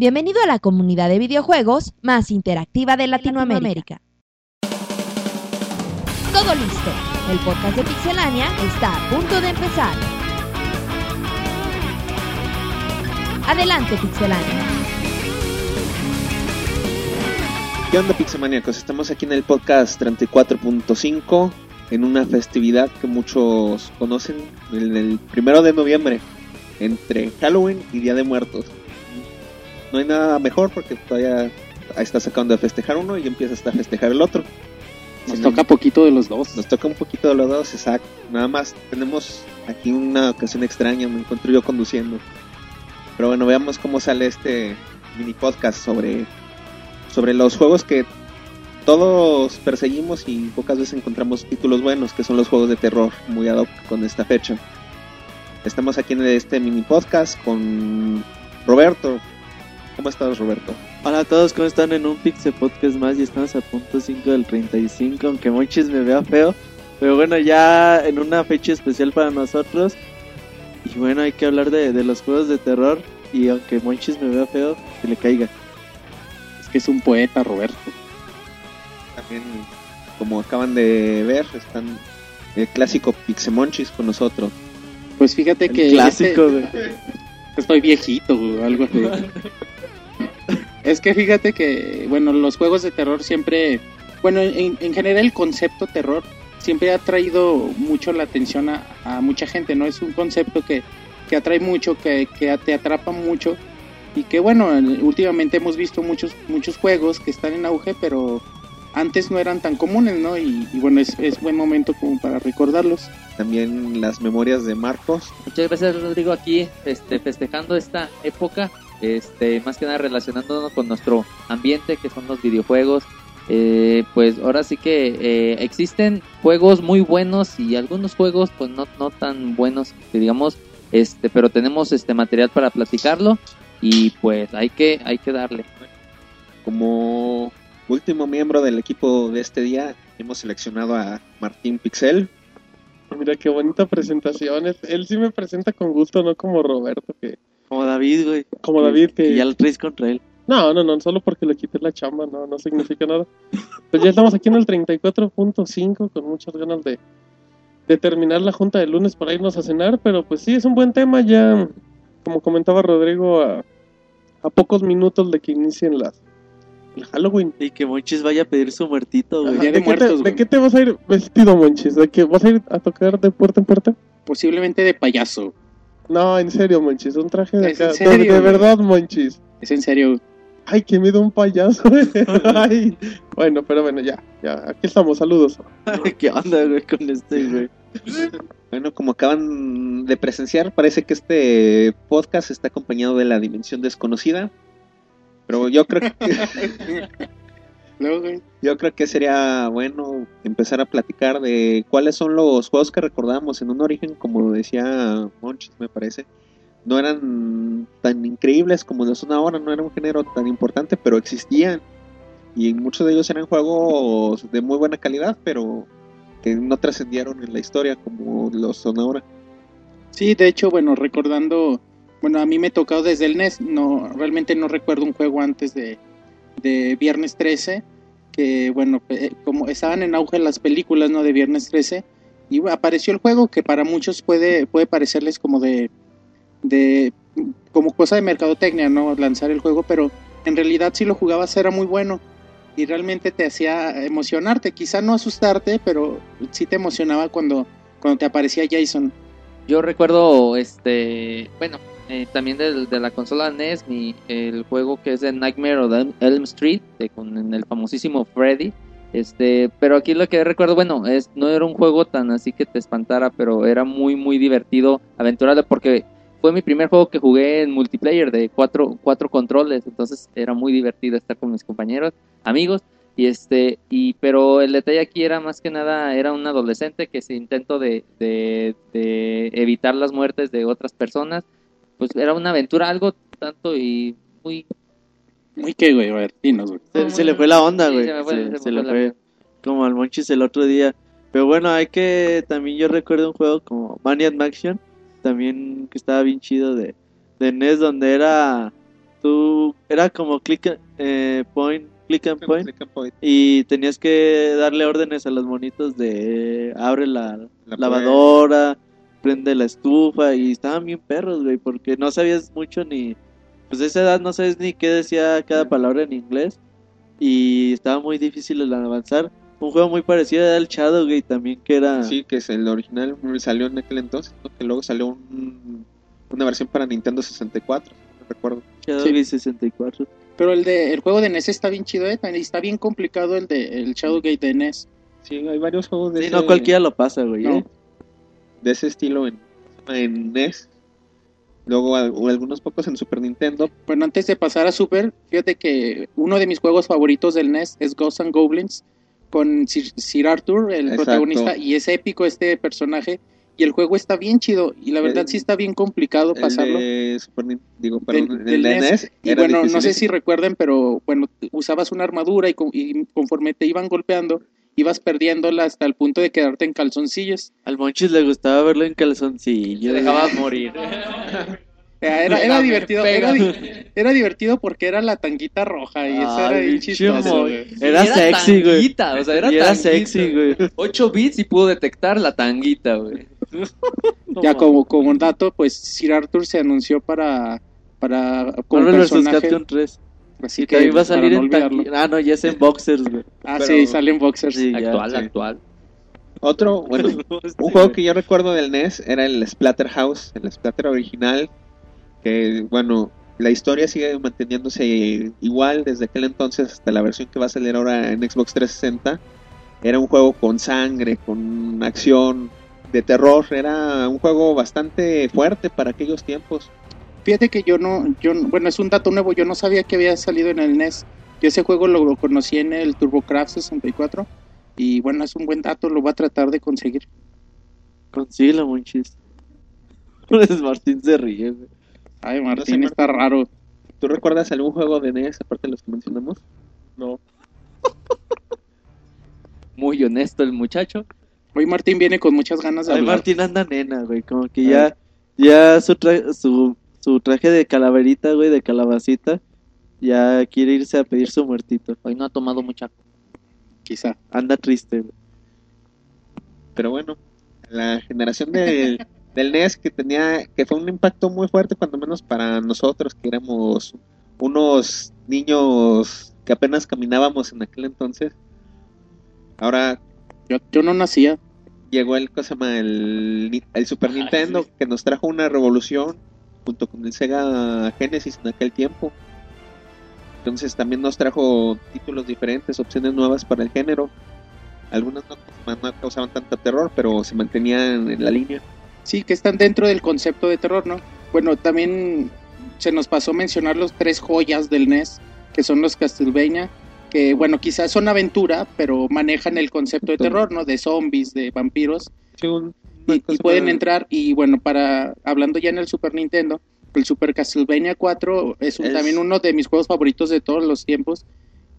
Bienvenido a la comunidad de videojuegos más interactiva de Latinoamérica. Todo listo. El podcast de Pixelania está a punto de empezar. Adelante, Pixelania. ¿Qué onda, Pixelmaníacos? Estamos aquí en el podcast 34.5 en una festividad que muchos conocen, el, el primero de noviembre, entre Halloween y Día de Muertos. No hay nada mejor porque todavía está sacando de festejar uno y empieza a festejar el otro. Nos toca poquito de los dos. Nos toca un poquito de los dos, exacto. Nada más tenemos aquí una ocasión extraña, me encuentro yo conduciendo. Pero bueno, veamos cómo sale este mini podcast sobre, sobre los juegos que todos perseguimos y pocas veces encontramos títulos buenos, que son los juegos de terror, muy ad hoc con esta fecha. Estamos aquí en este mini podcast con Roberto. ¿Cómo estás, Roberto? Hola a todos, ¿cómo están? En un Pixel Podcast más y estamos a punto 5 del 35, aunque Monchis me vea feo. Pero bueno, ya en una fecha especial para nosotros. Y bueno, hay que hablar de, de los juegos de terror. Y aunque Monchis me vea feo, que le caiga. Es que es un poeta, Roberto. También, como acaban de ver, están el clásico Pixemonchis con nosotros. Pues fíjate El que. clásico, este-. Estoy viejito, algo así. es que fíjate que, bueno, los juegos de terror siempre. Bueno, en, en general el concepto terror siempre ha traído mucho la atención a, a mucha gente, ¿no? Es un concepto que, que atrae mucho, que, que te atrapa mucho. Y que, bueno, últimamente hemos visto muchos, muchos juegos que están en auge, pero antes no eran tan comunes, ¿no? Y, y bueno, es, es buen momento como para recordarlos. También las memorias de Marcos. Muchas gracias Rodrigo aquí este, festejando esta época, este, más que nada relacionándonos con nuestro ambiente que son los videojuegos. Eh, pues ahora sí que eh, existen juegos muy buenos y algunos juegos pues no, no tan buenos digamos, este, pero tenemos este material para platicarlo y pues hay que, hay que darle. Como último miembro del equipo de este día, hemos seleccionado a Martín Pixel. Mira qué bonita presentación. Es- Él sí me presenta con gusto, no como Roberto, que Como David, güey. como David, Que que ya lo traes contra él. no, no, no, solo porque le quité la chamba, no, no significa nada. Pues ya estamos aquí en el 34.5 con muchas ganas de, de terminar la junta del lunes para irnos a cenar, pero pues sí, es un buen tema ya, como comentaba Rodrigo, a, a pocos minutos de que inicien las el Halloween. Y que Monchis vaya a pedir su muertito, güey. Ajá, de ¿De, qué te, Muertos, ¿De qué te vas a ir vestido, Monchis? ¿De qué vas a ir a tocar de puerta en puerta? Posiblemente de payaso. No, en serio, Monchis, un traje de ¿Es en acá. de- serio, de, güey? verdad, Monchis. Es en serio. Ay, que miedo un payaso. Ay. Bueno, pero bueno, ya, ya, aquí estamos, saludos. ¿Qué onda, güey, con este, güey? Bueno, como acaban de presenciar, parece que este podcast está acompañado de la dimensión desconocida. Pero yo creo que, Yo creo que sería bueno empezar a platicar de cuáles son los juegos que recordamos en un origen, como decía Monchis, me parece. No eran tan increíbles como lo son ahora, no era un género tan importante, pero existían. Y muchos de ellos eran juegos de muy buena calidad, pero que no trascendieron en la historia como lo son ahora. Sí, de hecho, bueno, recordando, bueno, a mí me tocó desde el NES, no, realmente no recuerdo un juego antes de, de Viernes 13, que bueno, eh, como estaban en auge las películas, ¿no? De Viernes 13, y apareció el juego que para muchos puede, puede parecerles como de, de, como cosa de mercadotecnia, ¿no? Lanzar el juego, pero en realidad si lo jugabas era muy bueno y realmente te hacía emocionarte, quizá no asustarte, pero sí te emocionaba cuando, cuando te aparecía Jason. Yo recuerdo, este, bueno, eh, también del- de, la consola NES, mi, el juego que es de Nightmare on Elm- Street, de, con el famosísimo Freddy. Este, pero aquí lo que recuerdo, bueno, es no era un juego tan así que te espantara, pero era muy, muy divertido, aventurable, porque fue mi primer juego que jugué en multiplayer de cuatro, cuatro controles, entonces era muy divertido estar con mis compañeros, amigos. Y este, y pero el detalle aquí era más que nada, era un adolescente que se intentó de, de evitar las muertes de otras personas. Pues era una aventura, algo tanto y muy Muy que, güey, a ver, dinos, güey. Se, se le fue la onda, Sí, güey. se le fue como al Monchis el otro día. Pero bueno, hay que. También yo recuerdo un juego como Maniac Action. También que estaba bien chido de, de NES, donde era tú era como click eh, point, click and point Click and point. y tenías que darle órdenes a los monitos de abre la, La lavadora, prende la estufa y estaban bien perros, güey, porque no sabías mucho ni pues a esa edad no sabes ni qué decía cada palabra en inglés y estaba muy difícil el avanzar. Un juego muy parecido era el Shadowgate también que era Sí, que es el original, salió en aquel entonces, ¿no? que luego salió un- una versión para Nintendo 64, no recuerdo. Shadowgate 64. Pero el de el juego de NES está bien chido, ¿eh? Está bien complicado el de el Shadowgate de NES. Sí, hay varios juegos de, Sí, ese, no cualquiera lo pasa, güey. No. ¿eh? De ese estilo en, en NES. Luego algunos pocos en Super Nintendo. Bueno, antes de pasar a Super, fíjate que uno de mis juegos favoritos del NES es Ghosts and Goblins con Sir, Sir Arthur, el Exacto. protagonista, y es épico este personaje. Y el juego está bien chido, y la verdad El- sí está bien complicado pasarlo. de Super Nin- digo, perdón, Del- el del de NES. NES. Y bueno, no sé si recuerden, pero bueno, usabas una armadura y conforme te iban golpeando, ibas perdiéndola hasta el punto de quedarte en calzoncillos. Al Monchis le gustaba verlo en calzoncillo. Se dejaba morir. Era, era, era Pégame, divertido, era, divertido porque era la tanguita roja y eso era bien chistoso. güey. Era sexy, güey. O sea, era, tanguita. sexy, güey. 8 bits y pudo detectar la tanguita, güey. Ya como, como un dato, pues Sir Arthur se anunció para para como Marvel personaje, Capcom 3. Así que también va a salir no en Ah, no, ya es en boxers, güey. Ah, Pero- sí, salen boxers. Sí, ya. Actual, sí. actual. Otro, bueno, un juego que yo recuerdo del NES era el Splatterhouse, el Splatter original, que bueno, la historia sigue manteniéndose igual desde aquel entonces hasta la versión que va a salir ahora en Xbox 360. Era un juego con sangre, con acción, de terror, era un juego bastante fuerte para aquellos tiempos. Fíjate que yo no, yo no- bueno, es un dato nuevo, yo no sabía que había salido en el NES. Yo ese juego lo, lo conocí en el TurboCraft 64 y bueno, es un buen dato, lo voy a tratar de conseguir. Consíguelo, Monchis. Pues Martín se ríe, güey. Ay, Martín. está raro. ¿Tú recuerdas algún juego de NES aparte de los que mencionamos? No. Muy honesto el muchacho. Hoy Martín viene con muchas ganas de Ay, hablar. Martín anda nena, güey. Como que ya, ya su, tra- su, su traje de calaverita, güey, de calabacita, ya quiere irse a pedir su muertito. Hoy no ha tomado mucha. Quizá. Anda triste, güey. pero bueno, la generación del, del NES que tenía, que fue un impacto muy fuerte, cuando menos para nosotros, que éramos unos niños que apenas caminábamos en aquel entonces. Ahora Yo, yo no nacía. llegó el, ¿cómo se llama? el, el Super Nintendo, que nos trajo una revolución junto con el Sega Genesis en aquel tiempo. Entonces también nos trajo títulos diferentes, opciones nuevas para el género. Algunas no, no causaban tanto terror, pero se mantenían en la línea. Sí, que están dentro del concepto de terror, ¿no? Bueno, también se nos pasó mencionar los tres joyas del NES, que son los Castlevania, que bueno, quizás son aventura, pero manejan el concepto de terror, ¿no? De zombies, de vampiros, Sí, un- y, pueden entrar, y bueno, para, hablando ya en el Super Nintendo, el Super Castlevania 4 es, un- Es- también uno de mis juegos favoritos de todos los tiempos,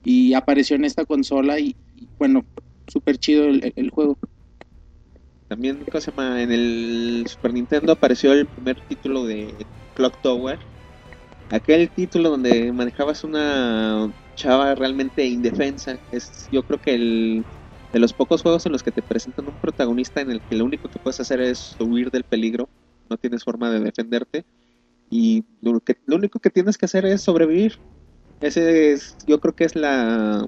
y apareció en esta consola, y, y, bueno, súper chido el, el juego. También, ¿cómo se llama? En el Super Nintendo apareció el primer título de Clock Tower. Aquel título donde manejabas una chava realmente indefensa. Es, yo creo que el de los pocos juegos en los que te presentan un protagonista en el que lo único que puedes hacer es huir del peligro. No tienes forma de defenderte. Y lo, que, lo único que tienes que hacer es sobrevivir. Ese es, yo creo que es la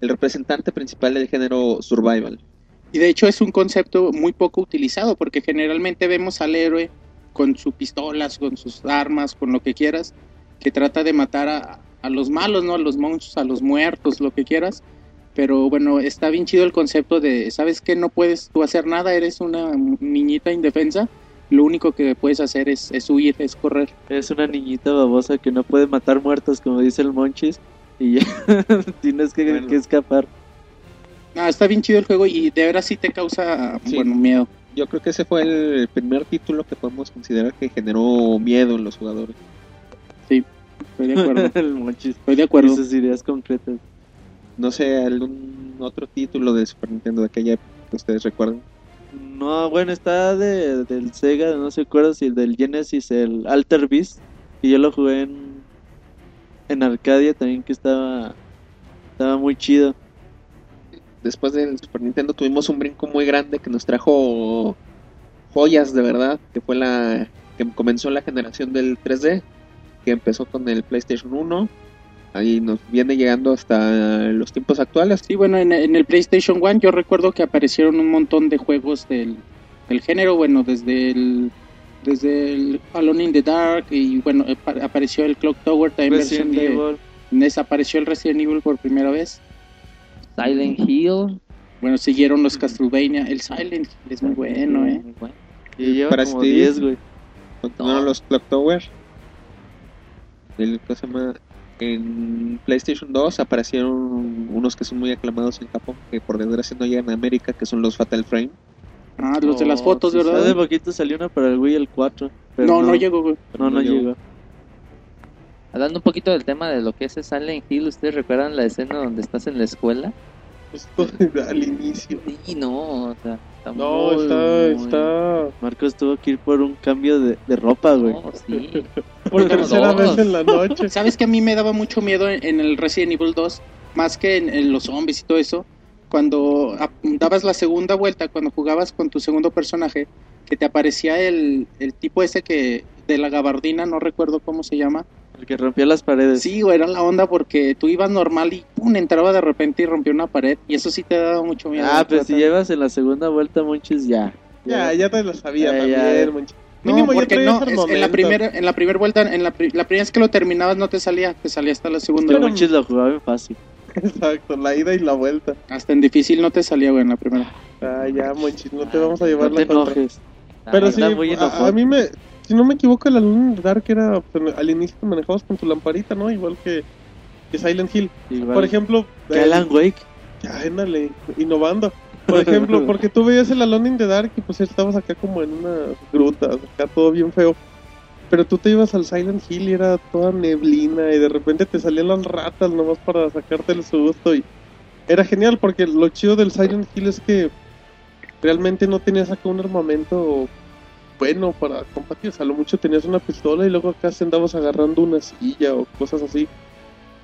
el representante principal del género survival. Y de hecho es un concepto muy poco utilizado porque generalmente vemos al héroe con sus pistolas, con sus armas, con lo que quieras, que trata de matar a, a los malos, ¿no? A los monstruos, a los muertos, lo que quieras. Pero bueno, está bien chido el concepto de, ¿sabes qué? No puedes tú hacer nada, eres una niñita indefensa. Lo único que puedes hacer es, es huir, es correr. Es una niñita babosa que no puede matar muertos, como dice el Monchis. Y ya tienes que, Bueno. que escapar. Ah, está bien chido el juego y de veras sí te causa, Sí. bueno, miedo. Yo creo que ese fue el primer título que podemos considerar que generó miedo en los jugadores. Estoy de acuerdo. el Monchis. Estoy de Y acuerdo. sus ideas concretas. No sé, algún otro título de Super Nintendo de aquella época que ustedes recuerdan. No, bueno, está de, del Sega, no se acuerda si el del Genesis, el Alter Beast. Y yo lo jugué en, en Arcadia también que estaba estaba muy chido. Después del Super Nintendo tuvimos un brinco muy grande que nos trajo joyas de verdad, que fue la que comenzó la generación del 3D, que empezó con el PlayStation 1, ahí nos viene llegando hasta los tiempos actuales. Sí, bueno, en, en el PlayStation 1 yo recuerdo que aparecieron un montón de juegos del, del género, bueno, desde el desde el Alone in the Dark y bueno, pa- apareció el Clock Tower también versión Resident de Evil. NES, apareció el Resident Evil por primera vez. Silent Hill. Bueno, siguieron los Castlevania, el Silent Hill es muy bueno, eh. Muy bueno. Y lleva Para como Steve. 10, güey. Continuaron No. los Clock Tower. El, ¿cómo se llama? En PlayStation 2 aparecieron unos que son muy aclamados en Japón, que por desgracia no llegan a América, que son los Fatal Frame. Ah, los de las fotos, sí, Hace ¿verdad? poquito salió una para el Wii el 4. pero No, no llegó, güey. No, no No llegó. llegó. Hablando un poquito del tema de lo que es Silent Hill, ¿ustedes recuerdan la escena donde estás en la escuela? Justo al inicio. Sí, no, o sea, está No, muy, está, muy- está Marcos tuvo que ir por un cambio de, de ropa, güey. No, sí. por tercera vez en la noche. ¿Sabes que a mí me daba mucho miedo en, en el Resident Evil 2? Más que en, en los zombies y todo eso. Cuando dabas la segunda vuelta, cuando jugabas con tu segundo personaje, que te aparecía el, el tipo ese que de la gabardina, no recuerdo cómo se llama. El que rompía las paredes. Sí, güey, era la onda porque tú ibas normal y pum, entraba de repente y rompía una pared. Y eso sí te daba mucho miedo. Ah, pues si llevas en la segunda vuelta, Monchis, ya. Ya, ya te lo sabía Ya, también, ya. manche. No, Mínimo porque no, es- en la primera, en la primera vuelta, en la, pri- la primera vez que lo terminabas no te salía, te salía hasta la segunda. Pero Pero- Monchis lo jugaba en fácil. Exacto, la ida y la vuelta. Hasta en difícil no te salía, güey, en la primera. Ah, ya, Monchis, no te vamos a llevar No te la contra. enojes. Pero Ah, sí, a, a mí me... Si no me equivoco, el in the Dark era... pues, al inicio te manejabas con tu lamparita, ¿no? Igual que, que Silent Hill. Igual. Por ejemplo... Que eh, Alan Wake. Ya, ándale, innovando. Por ejemplo, porque tú veías el Alone in the Dark y pues estabas acá como en unas grutas, acá todo bien feo. Pero tú te ibas al Silent Hill y era toda neblina y de repente te salían las ratas nomás para sacarte el susto y era genial porque lo chido del Silent Hill es que realmente no tenías acá un armamento bueno para combatir, o sea, a lo mucho tenías una pistola y luego acá se andabas agarrando una silla o cosas así.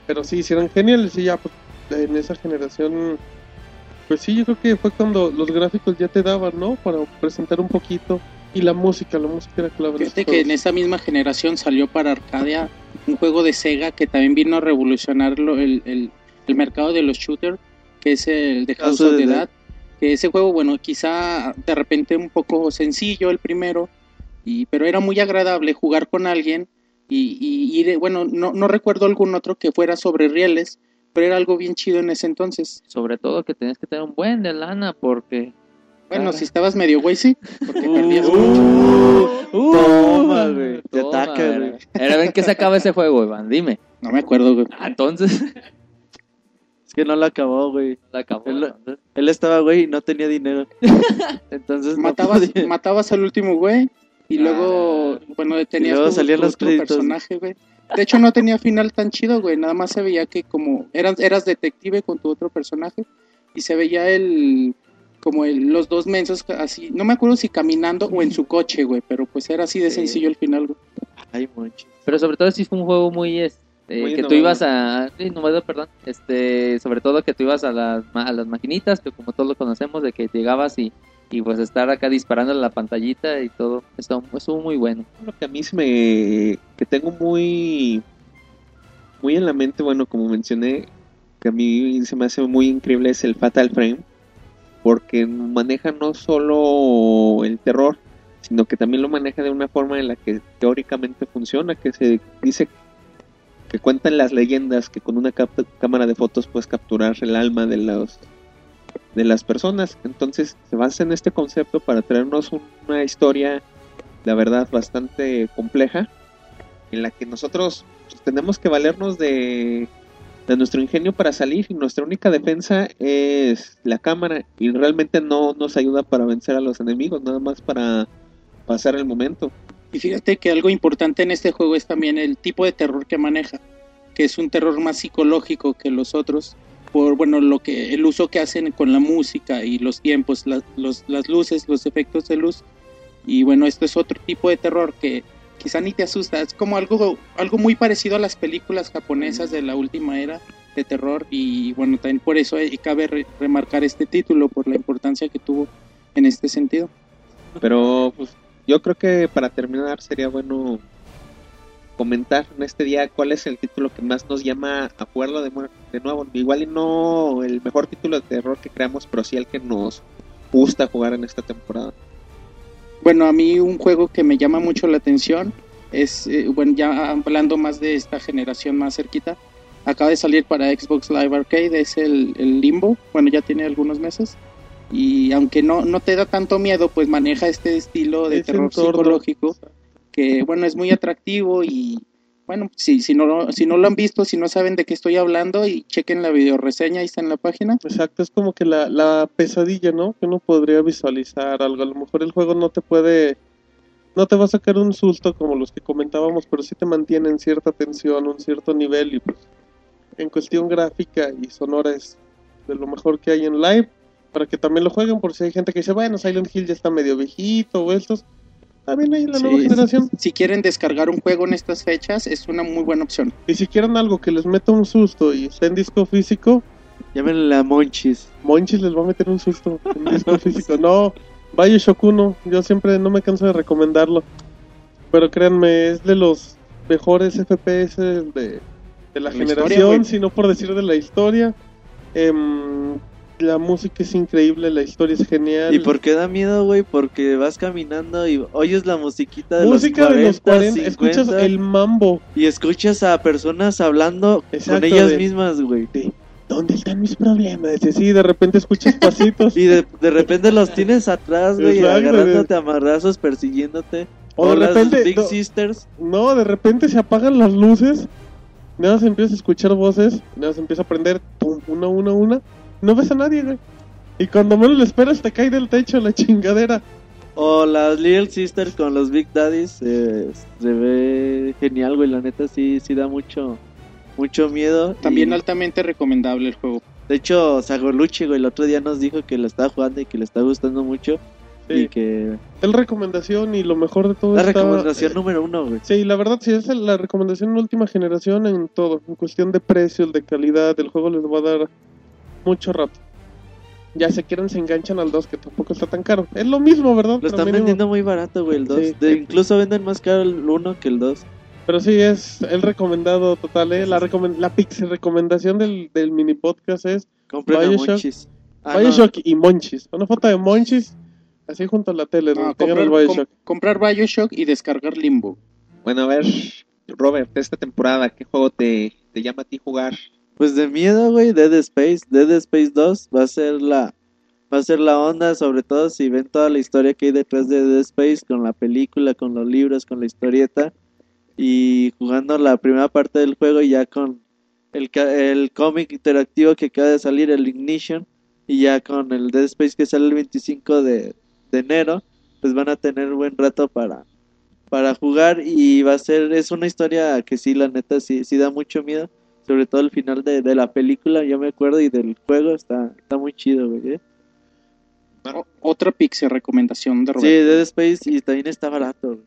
Pero sí, sí eran geniales y ya pues en esa generación pues sí, yo creo que fue cuando los gráficos ya te daban, ¿no? Para presentar un poquito. Y la música, la música era clave. Fíjate que en esa misma generación salió para Arcadia un juego de Sega que también vino a revolucionar lo- el, el- el mercado de los shooters, que es el de House House of the the Dead. Que ese juego, bueno, quizá de repente un poco sencillo el primero, y, pero era muy agradable jugar con alguien y, y ir, bueno, no, no recuerdo algún otro que fuera sobre rieles, pero era algo bien chido en ese entonces. Sobre todo que tenías que tener un buen de lana porque... Bueno, Ah. si estabas medio güey, sí, porque Uh, perdías mucho. uh, toma, güey. Te ataca, era- güey. Era ver qué se acaba ese juego, Iván, dime. No me acuerdo, güey. Ah, entonces... Es que no lo acabó, güey. la acabó. Él- estaba, güey, y no tenía dinero. Entonces matabas, al último güey y Ah. luego, bueno, tenías luego tu- salían tu los otro créditos. personaje, güey. De hecho, no tenía final tan chido, güey. Nada más se veía que como eras, eras detective con tu otro personaje y se veía el como el, los dos mensos así, no me acuerdo si caminando o en su coche, güey, pero pues era así de Sí. sencillo el final, güey. Ay, Monchis. Pero sobre todo sí fue un juego muy... Este, Muy que tú ibas a... sí, innovador, perdón. Este, sobre todo que tú ibas a las, a las maquinitas, que como todos lo conocemos, de que llegabas y, y pues estar acá disparando la pantallita y todo. Estuvo, estuvo muy bueno. Lo que a mí se me. que tengo muy. muy en la mente, bueno, como mencioné, que a mí se me hace muy increíble es el Fatal Frame, porque maneja no solo el terror, sino que también lo maneja de una forma en la que teóricamente funciona, que se dice que cuentan las leyendas que con una cámara de fotos puedes capturar el alma de los de las personas. Entonces se basa en este concepto para traernos una historia, la verdad, bastante compleja, en la que nosotros pues, tenemos que valernos de, de nuestro ingenio para salir y nuestra única defensa es la cámara y realmente no nos ayuda para vencer a los enemigos, nada más para pasar el momento. Y fíjate que algo importante en este juego es también el tipo de terror que maneja, que es un terror más psicológico que los otros, por bueno lo que el uso que hacen con la música y los tiempos, las, los- las luces, los efectos de luz. Y bueno, esto es otro tipo de terror que quizá ni te asusta. Es como algo, algo muy parecido a las películas japonesas de la última era de terror. Y bueno, también por eso cabe re- remarcar este título, por la importancia que tuvo en este sentido. Pero pues yo creo que para terminar sería bueno comentar en este día cuál es el título que más nos llama a jugarlo de, nuevo. Igual y no el mejor título de terror que creamos, pero sí el que nos gusta jugar en esta temporada. Bueno, a mí un juego que me llama mucho la atención es, eh, bueno, ya hablando más de esta generación más cerquita, acaba de salir para Xbox Live Arcade, es el Limbo, bueno, ya tiene algunos meses. Y aunque no, no te da tanto miedo, pues maneja este estilo de terror psicológico que, bueno, es muy atractivo y, bueno, si, si, no, lo- si no lo han visto, si no saben de qué estoy hablando, y chequen la videoreseña, ahí está en la página. Exacto, es como que la, la pesadilla, ¿no? Que uno podría visualizar algo. A lo mejor el juego no te puede, no te va a sacar un susto como los que comentábamos, pero sí te mantiene en cierta tensión, un cierto nivel y pues en cuestión gráfica y sonora es de lo mejor que hay en live para que también lo jueguen por si hay gente que dice, bueno, Silent Hill ya está medio viejito o estos. También hay la Sí, nueva generación. Si quieren descargar un juego en estas fechas, es una muy buena opción. Y si quieren algo que les meta un susto y está en disco físico, Llámenle a Monchis. Monchis les va a meter un susto en disco físico. No, Bioshock 1, yo siempre no me canso de recomendarlo. Pero créanme, es de los mejores FPS de, de la historia, generación, güey. si no por decir de la historia. Em, la música es increíble, la historia es genial. ¿Y por qué da miedo, güey? Porque vas caminando y oyes la musiquita de música los 40, de los 40, 50, escuchas el mambo. y escuchas a personas hablando Exacto, con ellas de- mismas, güey. de, ¿Dónde están mis problemas? Y sí, de repente escuchas pasitos. Y de, de repente los tienes atrás, güey, agarrándote a marrazos, persiguiéndote. o de repente. Big no, Sisters. No, de repente se apagan las luces, nada más empiezas a escuchar voces, nada más empieza a prender, pum, una, una, una, no ves a nadie, güey. Y cuando menos lo esperas te cae del techo la chingadera. O las Little Sisters con los Big Daddies. eh, se ve genial, güey. La neta sí, sí da mucho, mucho miedo. También Y, altamente recomendable el juego. De hecho, Sagoluchi, güey, el otro día nos dijo que lo estaba jugando y que le está gustando mucho. Sí, Y que es recomendación y lo mejor de todo la está- recomendación eh, número uno, güey. Sí, la verdad sí es la recomendación en última generación en todo, en cuestión de precios, de calidad, el juego les va a dar mucho rato. Ya se quieren se enganchan al 2 que tampoco está tan caro. Es lo mismo, ¿verdad? Lo están mínimo- vendiendo muy barato, güey, el 2. Sí. incluso venden más caro el 1 que el 2. Pero sí, es el recomendado total, ¿eh? La, recomen- la pixel recomendación del, del mini podcast es Compren a Bioshock. Monchis. Ah, no. Bioshock y Monchis. Una foto de Monchis así junto a la tele, No, donde tengan comprar, el com- Bioshock. comprar Bioshock y descargar Limbo. Bueno, a ver, Robert, esta temporada, ¿qué juego te, te llama a ti jugar? Pues de miedo, güey, Dead Space, Dead Space 2 va a ser la va a ser la onda, sobre todo si ven toda la historia que hay detrás de Dead Space con la película, con los libros, con la historieta y jugando la primera parte del juego ya con el el cómic interactivo que acaba de salir, el Ignition y ya con el Dead Space que sale el 25 de, de enero, pues van a tener buen rato para para jugar y va a ser es una historia que sí la neta sí sí da mucho miedo sobre todo el final de, de la película, yo me acuerdo, y del juego está, está muy chido, güey. ¿eh? O- otra pixel recomendación de Sí, Roberto. Dead Space y también está barato, güey.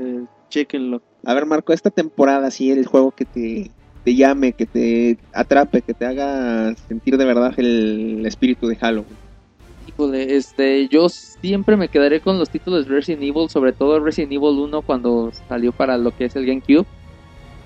Eh, chéquenlo. A ver, Marco, esta temporada, sí, el juego que te, te llame, que te atrape, que te haga sentir de verdad el espíritu de Halloween. Híjole, este, yo siempre me quedaré con los títulos de Resident Evil, sobre todo Resident Evil 1 cuando salió para lo que es el GameCube.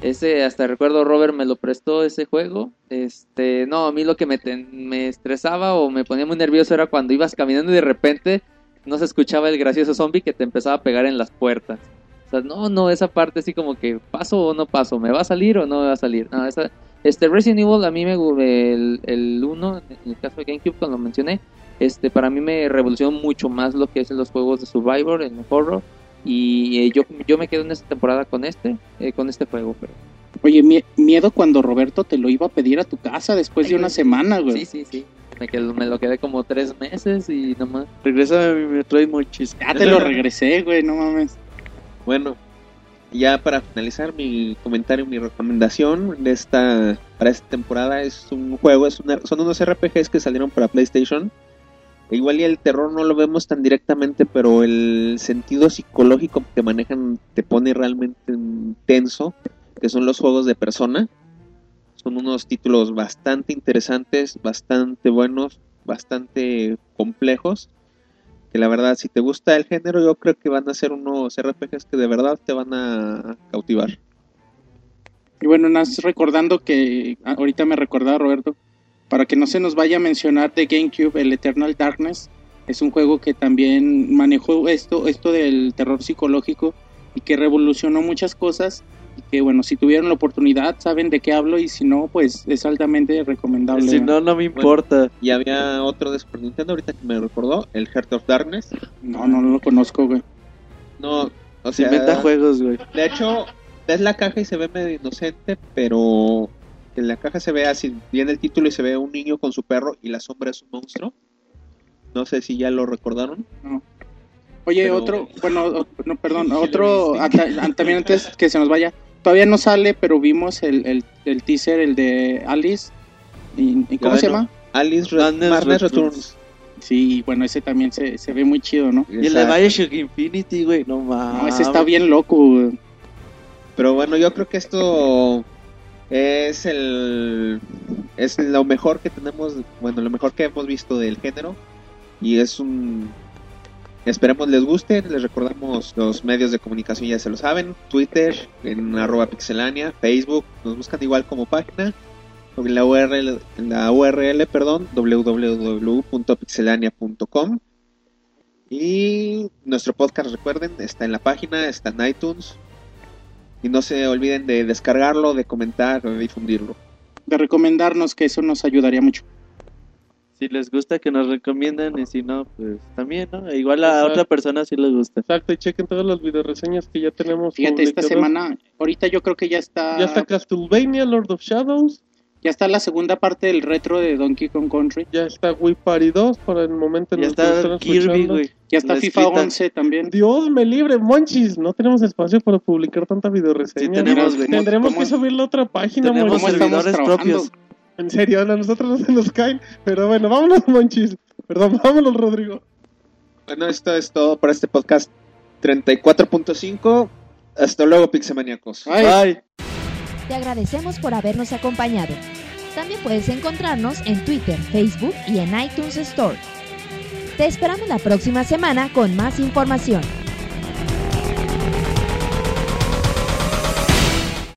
Ese, hasta recuerdo, Robert me lo prestó ese juego. Este, no, a mí lo que me, me estresaba o me ponía muy nervioso era cuando ibas caminando y de repente no se escuchaba el gracioso zombie que te empezaba a pegar en las puertas. O sea, no, no, esa parte así como que paso o no paso, ¿me va a salir o no me va a salir? No, esa, este Resident Evil a mí me el, el 1, en el caso de GameCube cuando lo mencioné, este para mí me revolucionó mucho más lo que es los juegos de Survivor, en el horror y eh, yo, yo me quedo en esta temporada con este, eh, con este juego, pero Oye, mie- miedo cuando Roberto te lo iba a pedir a tu casa después Ay, de una semana, güey. sí, sí, sí. Me, quedo- me lo quedé como tres meses y nomás. Regresa a mi Metroid Monchis. Ya te lo regresé, güey, no mames. Bueno, ya para finalizar mi comentario, mi recomendación de esta para esta temporada es un juego, es una- son unos RPGs que salieron para PlayStation igual y el terror no lo vemos tan directamente, pero el sentido psicológico que manejan te pone realmente tenso, que son los juegos de persona. Son unos títulos bastante interesantes, bastante buenos, bastante complejos. Que la verdad, si te gusta el género, yo creo que van a ser unos RPGs que de verdad te van a cautivar. Y bueno, nas recordando que ah, ahorita me recordaba Roberto, para que no se nos vaya a mencionar de GameCube, el Eternal Darkness, es un juego que también manejó esto, esto del terror psicológico y que revolucionó muchas cosas y que bueno, si tuvieron la oportunidad saben de qué hablo y si no, pues es altamente recomendable. Si no, no me importa. Y había otro de Super Nintendo ahorita que me recordó, el Heart of Darkness. No, no, no lo conozco, güey. No, o Se sea, inventa juegos, güey. de hecho, ves la caja y se ve medio inocente, pero en la caja se ve así, viene el título y se ve un niño con su perro y la sombra es un monstruo. No sé si ya lo recordaron. Oye, Pero- otro, bueno, o- no, perdón, otro, también antes que se nos vaya, todavía no sale, pero vimos el, el, el teaser, el de Alice, y, y ¿cómo se ¿no? llama? Alice Madness Returns. Returns. Sí, bueno, ese también se, se ve muy chido, ¿no? Y el de. Bioshock Infinity, güey. No mames. No, ese está bien loco, güey. Pero bueno, yo creo que esto es el es lo mejor que tenemos, bueno, lo mejor que hemos visto del género. Y es un esperemos les guste, les recordamos los medios de comunicación ya se lo saben, Twitter en arroba pixelania, Facebook, nos buscan igual como página la URL, la URL perdón, www.pixelania.com y nuestro podcast recuerden, está en la página, está en iTunes, y no se olviden de descargarlo, de comentar, de difundirlo. De recomendarnos que eso nos ayudaría mucho. Si les gusta que nos recomienden y si no, pues también, ¿no? Igual a Exacto. otra persona sí les gusta. Exacto, y chequen todas las videoreseñas que ya tenemos. Fíjate, esta semana, ahorita yo creo que ya está, Ya está Castlevania, Lord of Shadows. Ya está la segunda parte del retro de Donkey Kong Country, Ya está Wii Party 2 para el momento en Ya el que lo está están Kirby, güey. ya está La FIFA escrita. 11 también. Dios me libre, monchis. No tenemos espacio para publicar tanta videoreseña. Sí tenemos. Tendremos ¿Cómo- que subirle a otra página, Tenemos monchis. ¿Cómo estamos servidores propios. En serio, a nosotros no se nos caen. Pero bueno, vámonos, monchis. Perdón, vámonos, Rodrigo. Bueno, esto es todo para este podcast 34.5. Hasta luego, Pixemaniacos. Bye. Te agradecemos por habernos acompañado. También puedes encontrarnos en Twitter, Facebook y en iTunes Store. Te esperamos la próxima semana con más información.